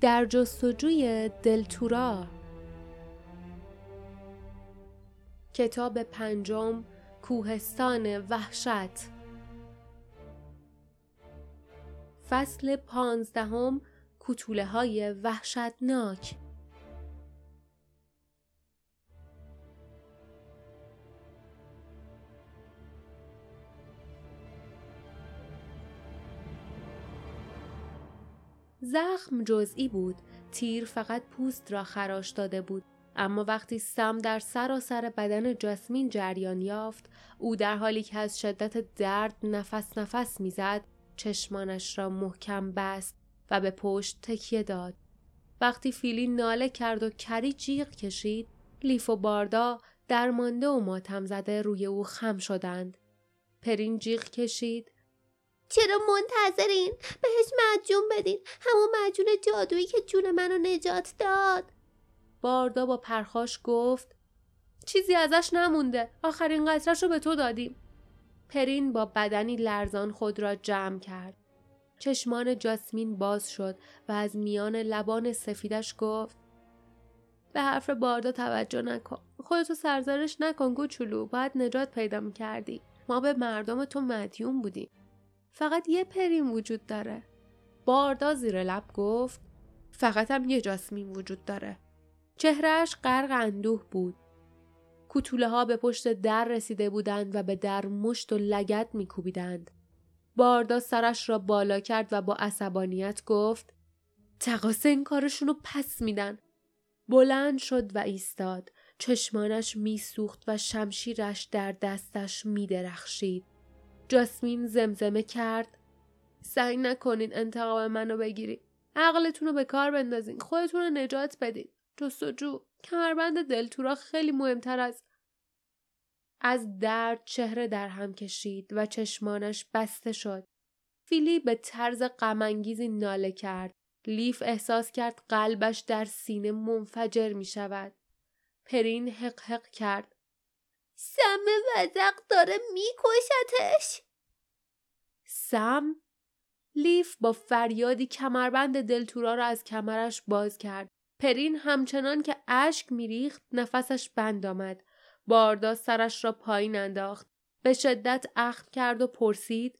در جستجوی دلتورا کتاب پنجم کوهستان وحشت. فصل پانزدهم کتوله های وحشتناک. زخم جزئی بود. تیر فقط پوست را خراش داده بود. اما وقتی سم در سراسر بدن جاسمین جریان یافت او در حالی که از شدت درد نفس نفس می‌زد چشمانش را محکم بست و به پشت تکیه داد. وقتی فیلی ناله کرد و کری جیغ کشید لیف و باردا درمانده و ماتم زده روی او خم شدند. پرین جیغ کشید چرا منتظرین؟ بهش مجون بدین. همون مجون جادویی که جون منو نجات داد. باردا با پرخاش گفت چیزی ازش نمونده. آخرین قطرش رو به تو دادیم. پرین با بدنی لرزان خود را جمع کرد. چشمان جاسمین باز شد و از میان لبان سفیدش گفت به حرف باردا توجه نکن. خودتو سرزارش نکن گوچولو. باید نجات پیدا می‌کردی. ما به مردم تو مدیون بودیم. فقط یه پرین وجود داره. باردا زیر لب گفت فقط هم یه جاسمین وجود داره. چهرهش غرق اندوه بود. کوتوله ها به پشت در رسیده بودند و به در مشت و لگت میکوبیدند. باردا سرش را بالا کرد و با عصبانیت گفت تقاسه این کارشونو پس میدن. بلند شد و ایستاد. چشمانش میسوخت و شمشیرش در دستش میدرخشید. جاسمین زمزمه کرد. سعی نکنین انتقام منو بگیرید عقلتون رو به کار بندازین. خودتون رو نجات بدین. جستجو. کمربند دلتورا خیلی مهمتر از از درد چهره در هم کشید و چشمانش بسته شد. فیلی به طرز غمانگیزی ناله کرد. لیف احساس کرد قلبش در سینه منفجر می شود. پرین حق حق کرد. سم وزق داره میکشتش. سم لیف با فریادی کمربند دلتورا را از کمرش باز کرد. پرین همچنان که اشک میریخت نفسش بند آمد. باردا سرش را پایین انداخت. به شدت اخم کرد و پرسید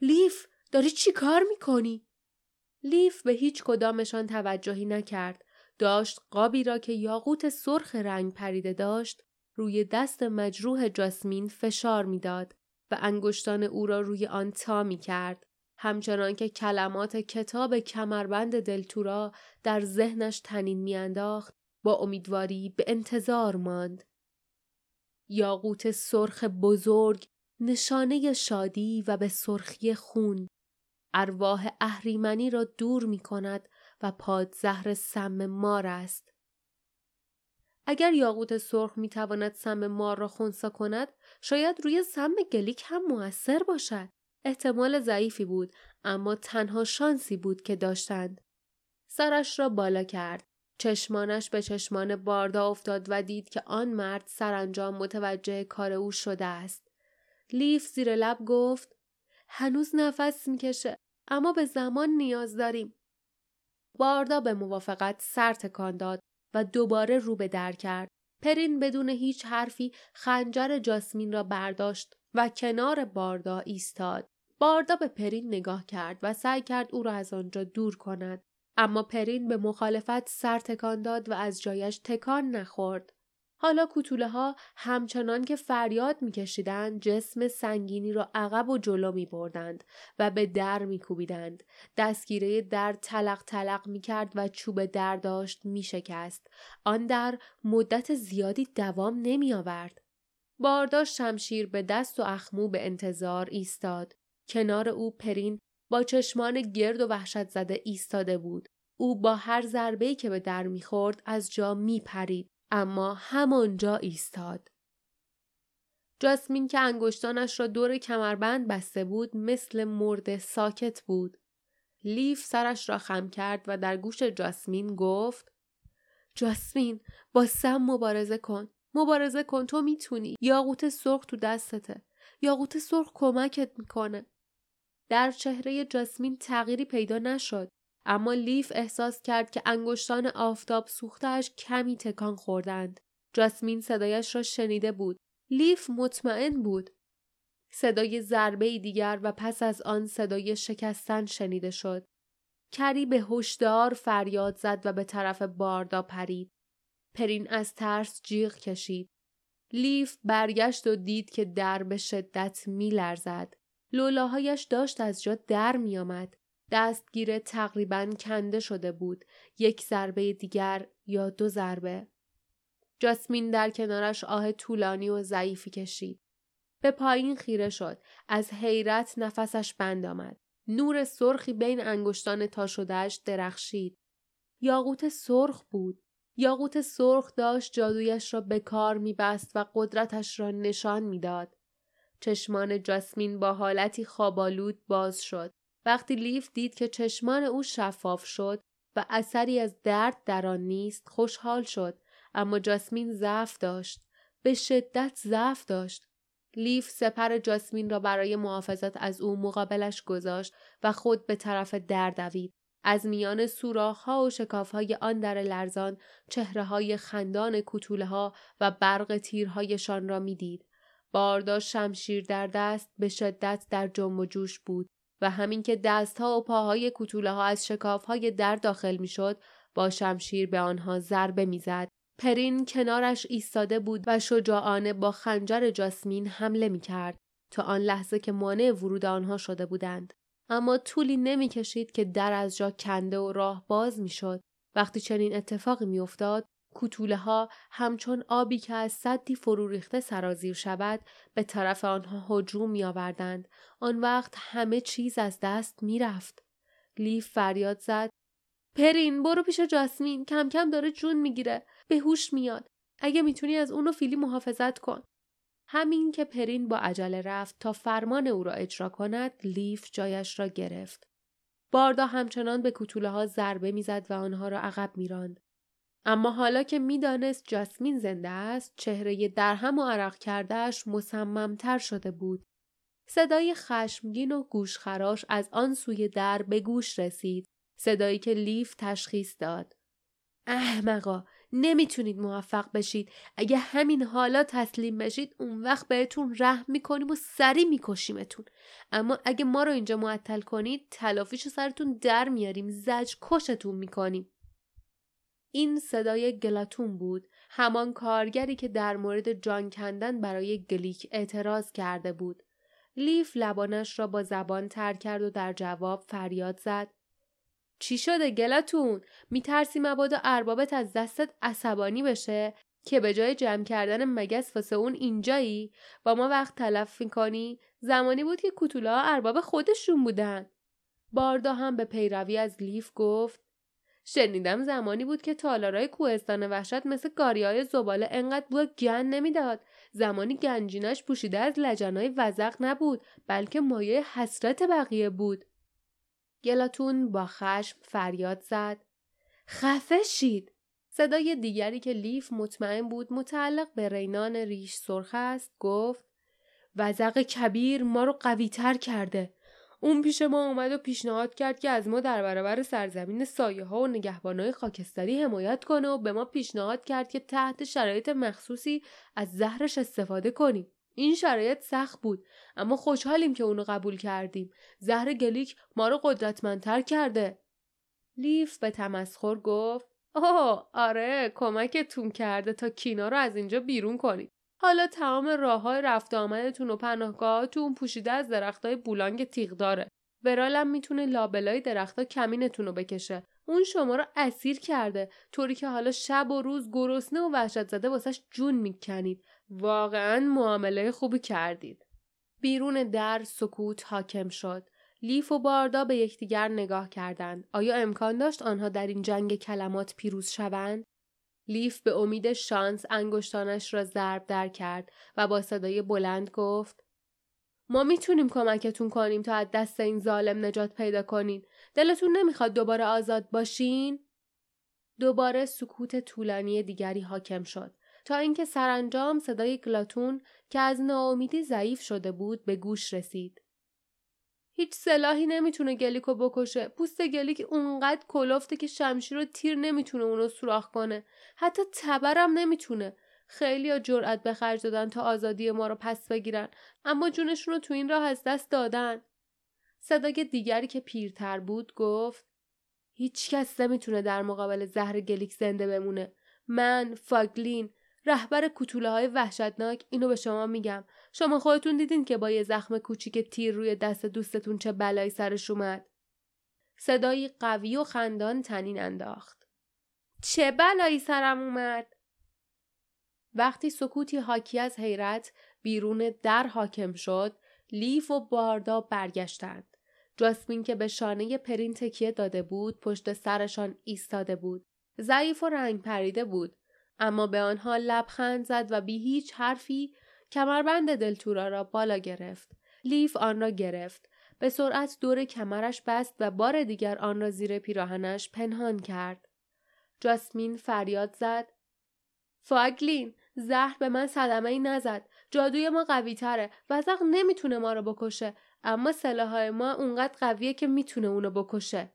لیف داری چی کار می‌کنی؟ لیف به هیچ کدامشان توجهی نکرد. داشت قابی را که یاقوت سرخ رنگ پریده داشت روی دست مجروح جاسمین فشار می‌داد. و انگشتان او را روی آن تا می کرد. همچنان که کلمات کتاب کمربند دلتورا در ذهنش تنین میانداخت با امیدواری به انتظار ماند. یاقوت سرخ بزرگ نشانه شادی و به سرخی خون ارواح اهریمنی را دور می کند و پادزهر سم مار است. اگر یاقوت سرخ می تواند سم مار را خونسا کند شاید روی سم گلیک هم موثر باشد. احتمال ضعیفی بود اما تنها شانسی بود که داشتند. سرش را بالا کرد. چشمانش به چشمان باردا افتاد و دید که آن مرد سرانجام متوجه کار او شده است. لیف زیر لب گفت هنوز نفس می‌کشه اما به زمان نیاز داریم. باردا به موافقت سر تکان داد. و دوباره رو به در کرد. پرین بدون هیچ حرفی خنجر جاسمین را برداشت و کنار باردا ایستاد. باردا به پرین نگاه کرد و سعی کرد او را از آنجا دور کند. اما پرین به مخالفت سر تکان داد و از جایش تکان نخورد. حالا کوتوله ها همچنان که فریاد میکشیدند جسم سنگینی را عقب و جلو می بردند و به در می کوبیدند. دستگیره در تلق تلق می کرد و چوب در داشت می شکست. آن در مدت زیادی دوام نمی آورد. بارداشت شمشیر به دست و اخمو به انتظار ایستاد. کنار او پرین با چشمان گرد و وحشت زده ایستاده بود. او با هر ضربه‌ای که به در می‌خورد از جا می پرید. اما همانجا ایستاد. جاسمین که انگشتانش را دور کمربند بسته بود مثل مرد ساکت بود. لیف سرش را خم کرد و در گوش جاسمین گفت جاسمین با سم مبارزه کن. مبارزه کن تو می‌تونی. یاقوت سرخ تو دستته. یاقوت سرخ کمکت می‌کنه. در چهره جاسمین تغییری پیدا نشد. اما لیف احساس کرد که انگشتان آفتاب سوختش کمی تکان خوردند. جاسمین صدایش را شنیده بود. لیف مطمئن بود. صدای ضربه دیگر و پس از آن صدای شکستن شنیده شد. کری به هشدار فریاد زد و به طرف باردا پرید. پرین از ترس جیغ کشید. لیف برگشت و دید که در به شدت می لرزد. لولاهایش داشت از جا در می آمد. دستگیر تقریبا کنده شده بود. یک ضربه دیگر یا دو ضربه. جاسمین در کنارش آه طولانی و ضعیفی کشید. به پایین خیره شد. از حیرت نفسش بند آمد. نور سرخی بین انگشتان تا شدهش درخشید. یاقوت سرخ بود. یاقوت سرخ داشت جادویش را به کار میبست و قدرتش را نشان می‌داد. چشمان جاسمین با حالتی خوابالود باز شد. وقتی لیف دید که چشمان او شفاف شد و اثری از درد در آن نیست خوشحال شد. اما جاسمین ضعف داشت. به شدت ضعف داشت. لیف سپر جاسمین را برای محافظت از او مقابلش گذاشت و خود به طرف در دوید. از میان ها و های آن در لرزان چهره های خندان کتوله ها و برق تیرهایشان را می‌دید. باردا شمشیر در دست به شدت در جنب و جوش بود. و همین که دستها و پاهای کتوله ها از شکاف های در داخل می‌شد با شمشیر به آنها ضربه می‌زد. پرین کنارش ایستاده بود و شجاعانه با خنجر جاسمین حمله می کرد تا آن لحظه که مانع ورود آنها شده بودند. اما طولی نمی‌کشید که در از جا کنده و راه باز می‌شد وقتی چنین اتفاقی میافتاد کوتوله ها همچون آبی که از صدی فرو ریخته سرازیر شود به طرف آنها هجوم می آوردند. آن وقت همه چیز از دست می رفت. لیف فریاد زد. پرین برو پیش جاسمین کم کم داره جون می‌گیره. به هوش میاد. اگه می‌تونی از اون و فیلی محافظت کن. همین که پرین با عجله رفت تا فرمان او را اجرا کند لیف جایش را گرفت. باردا همچنان به کتوله ها ضربه می‌زد و آنها را عقب میراند. اما حالا که می‌دانست جاسمین زنده است چهره درهم و عرق کردهش مصممتر شده بود. صدای خشمگین و گوشخراش از آن سوی در به گوش رسید صدایی که لیف تشخیص داد. احمقا نمی‌تونید موفق بشید. اگه همین حالا تسلیم بشید اون وقت بهتون رحم می‌کنیم و سری میکشیمتون. اما اگه ما رو اینجا معطل کنید تلافیش سرتون در میاریم زج کشتون می‌کنیم. این صدای گلاتون بود همان کارگری که در مورد جان کندن برای گلیک اعتراض کرده بود. لیف لبانش را با زبان تر کرد و در جواب فریاد زد. چی شده گلاتون؟ میترسی مبادا اربابت از دستت عصبانی بشه که به جای جمع کردن مگس واسه اون اینجایی؟ با ما وقت تلف می‌کنی؟ زمانی بود که کوتولا ارباب خودشون بودن. باردا هم به پیروی از لیف گفت شنیدم زمانی بود که تالارای کوهستان وحشت مثل گاریای زباله انقدر بو گن نمی‌داد. زمانی گنجینش پوشیده از لجنای وزق نبود بلکه مایه حسرت بقیه بود. گلاتون با خشم فریاد زد. خفه شید. صدای دیگری که لیف مطمئن بود متعلق به رینان ریش سرخ است گفت وزق کبیر ما رو قویتر کرده. اون پیش ما اومد و پیشنهاد کرد که از ما در برابر سرزمین سایه ها و نگهبانای خاکستری حمایت کنه و به ما پیشنهاد کرد که تحت شرایط مخصوصی از زهرش استفاده کنیم. این شرایط سخت بود اما خوشحالیم که اونو قبول کردیم. زهر گلیک ما رو قدرتمندتر کرده. لیف به تمسخر گفت اوه آره کمکتون کرده تا کینا رو از اینجا بیرون کنید. حالا تمام راه های رفت آمدتون و پناهگاهاتون پوشیده از درختای بولانگ تیغ داره. ورالم می‌تونه لابلای درختها کمینتون رو بکشه. اون شما رو اسیر کرده طوری که حالا شب و روز گرسنه و وحشت زده واسش جون می‌کنید. واقعا معامله خوبی کردید. بیرون در سکوت حاکم شد. لیف و باردا به یکدیگر نگاه کردند. آیا امکان داشت آنها در این جنگ کلمات پیروز شوند؟ لیف به امید شانس انگشتانش را ضرب در کرد و با صدای بلند گفت ما می‌تونیم کمکتون کنیم تا از دست این ظالم نجات پیدا کنین. دلتون نمی‌خواد دوباره آزاد باشین؟ دوباره سکوت طولانی دیگری حاکم شد تا اینکه سرانجام صدای گلاتون که از ناامیدی ضعیف شده بود به گوش رسید. هیچ سلاحی نمی‌تونه گلیکو بکشه. پوست گلیک اونقدر کلفته که شمشیر و تیر نمی‌تونه اونو سوراخ کنه. حتی تبرم نمی‌تونه. خیلی ها جرأت به خرج دادن تا آزادی ما رو پس بگیرن. اما جونشون رو تو این راه از دست دادن. صدای دیگری که پیرتر بود گفت هیچ کس نمی‌تونه در مقابل زهر گلیک زنده بمونه. من فاگلین رهبر کتوله های وحشتناک اینو به شما میگم. شما خودتون دیدین که با یه زخم کوچیک تیر روی دست دوستتون چه بلایی سرش اومد؟ صدایی قوی و خندان تنین انداخت. چه بلایی سرم اومد؟ وقتی سکوتی حاکی از حیرت بیرون در حاکم شد لیف و باردا برگشتند. جاسمین که به شانه پرین تکیه داده بود پشت سرشان ایستاده بود. ضعیف و رنگ پریده بود. اما به آنها لبخند زد و بی هیچ حرفی کمربند دلتورا را بالا گرفت. لیف آن را گرفت. به سرعت دور کمرش بست و بار دیگر آن را زیر پیراهنش پنهان کرد. جاسمین فریاد زد. فاگلین زهر به من صدمه ای نزد. جادوی ما قوی تره. وزق نمی‌تونه ما رو بکشه. اما سلاحهای ما اونقدر قویه که می‌تونه اونو بکشه.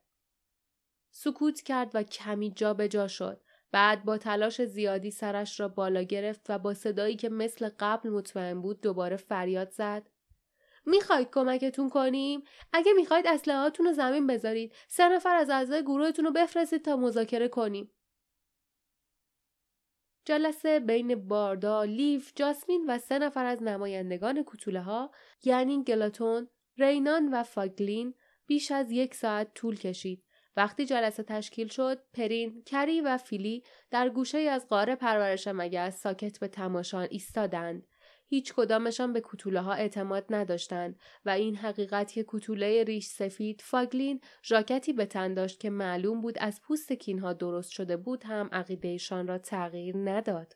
سکوت کرد و کمی جا به جا شد. بعد با تلاش زیادی سرش را بالا گرفت و با صدایی که مثل قبل مطمئن بود دوباره فریاد زد. می‌خواید کمکتون کنیم؟ اگه می‌خواید اسلحهاتون رو زمین بذارید سه نفر از اعضای گروهتون رو بفرستید تا مذاکره کنیم. جلسه بین باردا، لیف، جاسمین و سه نفر از نمایندگان کتوله ها یعنی گلاتون، رینان و فاگلین بیش از یک ساعت طول کشید وقتی جلسه تشکیل شد، پرین، کری و فیلی در گوشه‌ای از غار پرورش مگس ساکت به تماشا ایستادند. هیچ کدامشان به کوتوله ها اعتماد نداشتند و این حقیقت که کوتوله ریش سفید فاگلین ژاکتی به تن داشت که معلوم بود از پوست کینها درست شده بود هم عقیدهشان را تغییر نداد.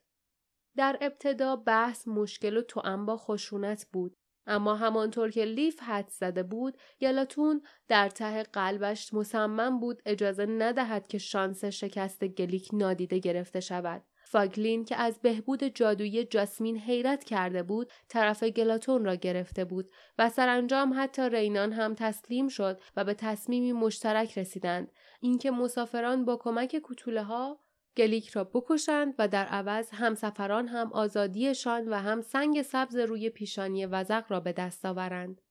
در ابتدا بحث مشکل و توأم با خشونت بود اما همانطور که لیف حد زده بود گلاتون در ته قلبش مصمم بود اجازه ندهد که شانس شکست گلیک نادیده گرفته شود. فاگلین که از بهبود جادویی جاسمین حیرت کرده بود طرف گلاتون را گرفته بود و سرانجام حتی رینان هم تسلیم شد و به تصمیمی مشترک رسیدند. اینکه مسافران با کمک کتوله ها گلیک را بکشند و در عوض همسفران هم آزادیشان و هم سنگ سبز روی پیشانی وزغ را به دست آورند.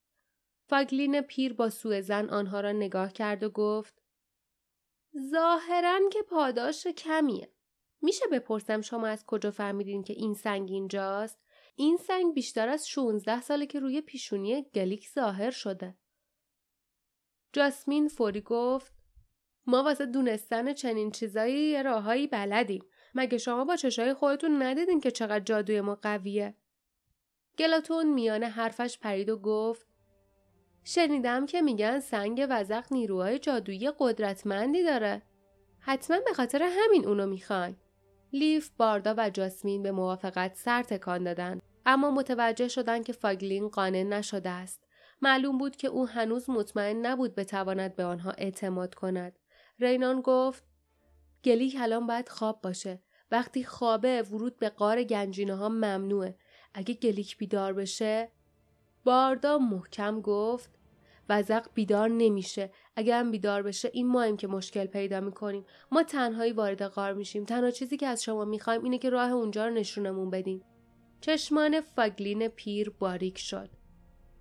فاگلین پیر با سوء ظن آنها را نگاه کرد و گفت ظاهرا که پاداش کمیه. میشه بپرسم شما از کجا فهمیدین که این سنگ اینجاست؟ این سنگ بیشتر از 16 ساله که روی پیشونی گلیک ظاهر شده. جاسمین فوری گفت ما واسه دونستن چنین چیزایی یه راههایی بلدیم. مگه شما با چشای خودتون ندیدین که چقدر جادوی ما قویه؟ گلاتون میان حرفش پرید و گفت شنیدم که میگن سنگ وزق نیروهای جادویی قدرتمندی داره. حتما به خاطر همین اونو می‌خوان. لیف، باردا و جاسمین به موافقت سر تکان دادن اما متوجه شدن که فاگلین قانع نشده است. معلوم بود که او هنوز مطمئن نبود بتواند به آنها اعتماد کند. رینان گفت گلی الان باید خواب باشه. وقتی خوابه ورود به قار گنجینه ها ممنوعه. اگه گلیک بیدار بشه باردا محکم گفت وزق بیدار نمیشه. اگر هم بیدار بشه این مایم که مشکل پیدا می‌کنیم. ما تنهایی وارد قار میشیم. تنها چیزی که از شما می‌خوایم اینه که راه اونجا رو نشونمون بدین. چشمان فاگلین پیر باریک شد.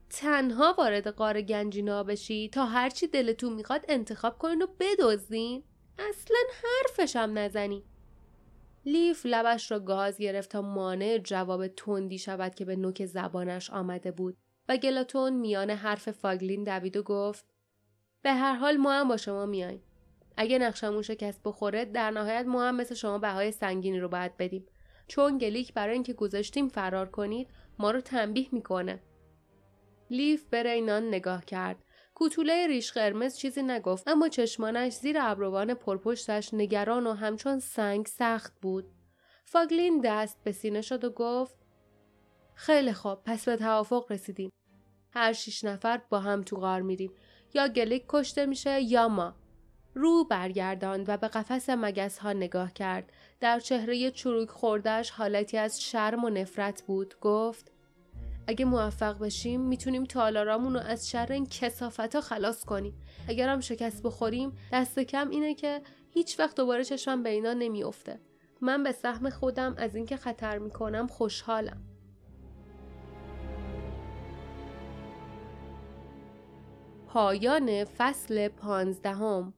تنها وارد غار گنجینه‌ها بشین تا هرچی دلتون می‌خواد انتخاب کنین و بدزدین. اصلا حرفشم نزنین. لیف لبش را گاز گرفت تا مانع جواب تندی شود که به نوک زبانش آمده بود و گلاتون میان حرف فاگلین دوید و گفت به هر حال ما هم با شما میاییم. اگه نقشمون شکست بخوره در نهایت ما هم مثل شما بهای سنگینی رو باید بدیم. چون گلیک برای اینکه گذاشتیم فرار کنید ما رو تنبیه می‌کنه. لیف به رینان نگاه کرد. کوتوله ریش قرمز چیزی نگفت اما چشمانش زیر ابروان پرپشتش نگران و همچون سنگ سخت بود. فاگلین دست به سینه شد و گفت خیلی خوب پس به توافق رسیدیم. هر شیش نفر با هم تو غار میریم. یا گلیک کشته میشه یا ما. رو برگرداند و به قفس مگس ها نگاه کرد. در چهره چروک خوردش حالتی از شرم و نفرت بود. گفت اگه موفق بشیم می‌تونیم تالارامون رو از شر این کسافت ها خلاص کنیم. اگر هم شکست بخوریم دست کم اینه که هیچ وقت دوباره چشمم به اینا نمیافته. من به سهم خودم از اینکه خطر می‌کنم خوشحالم. پایان فصل پانزدهم.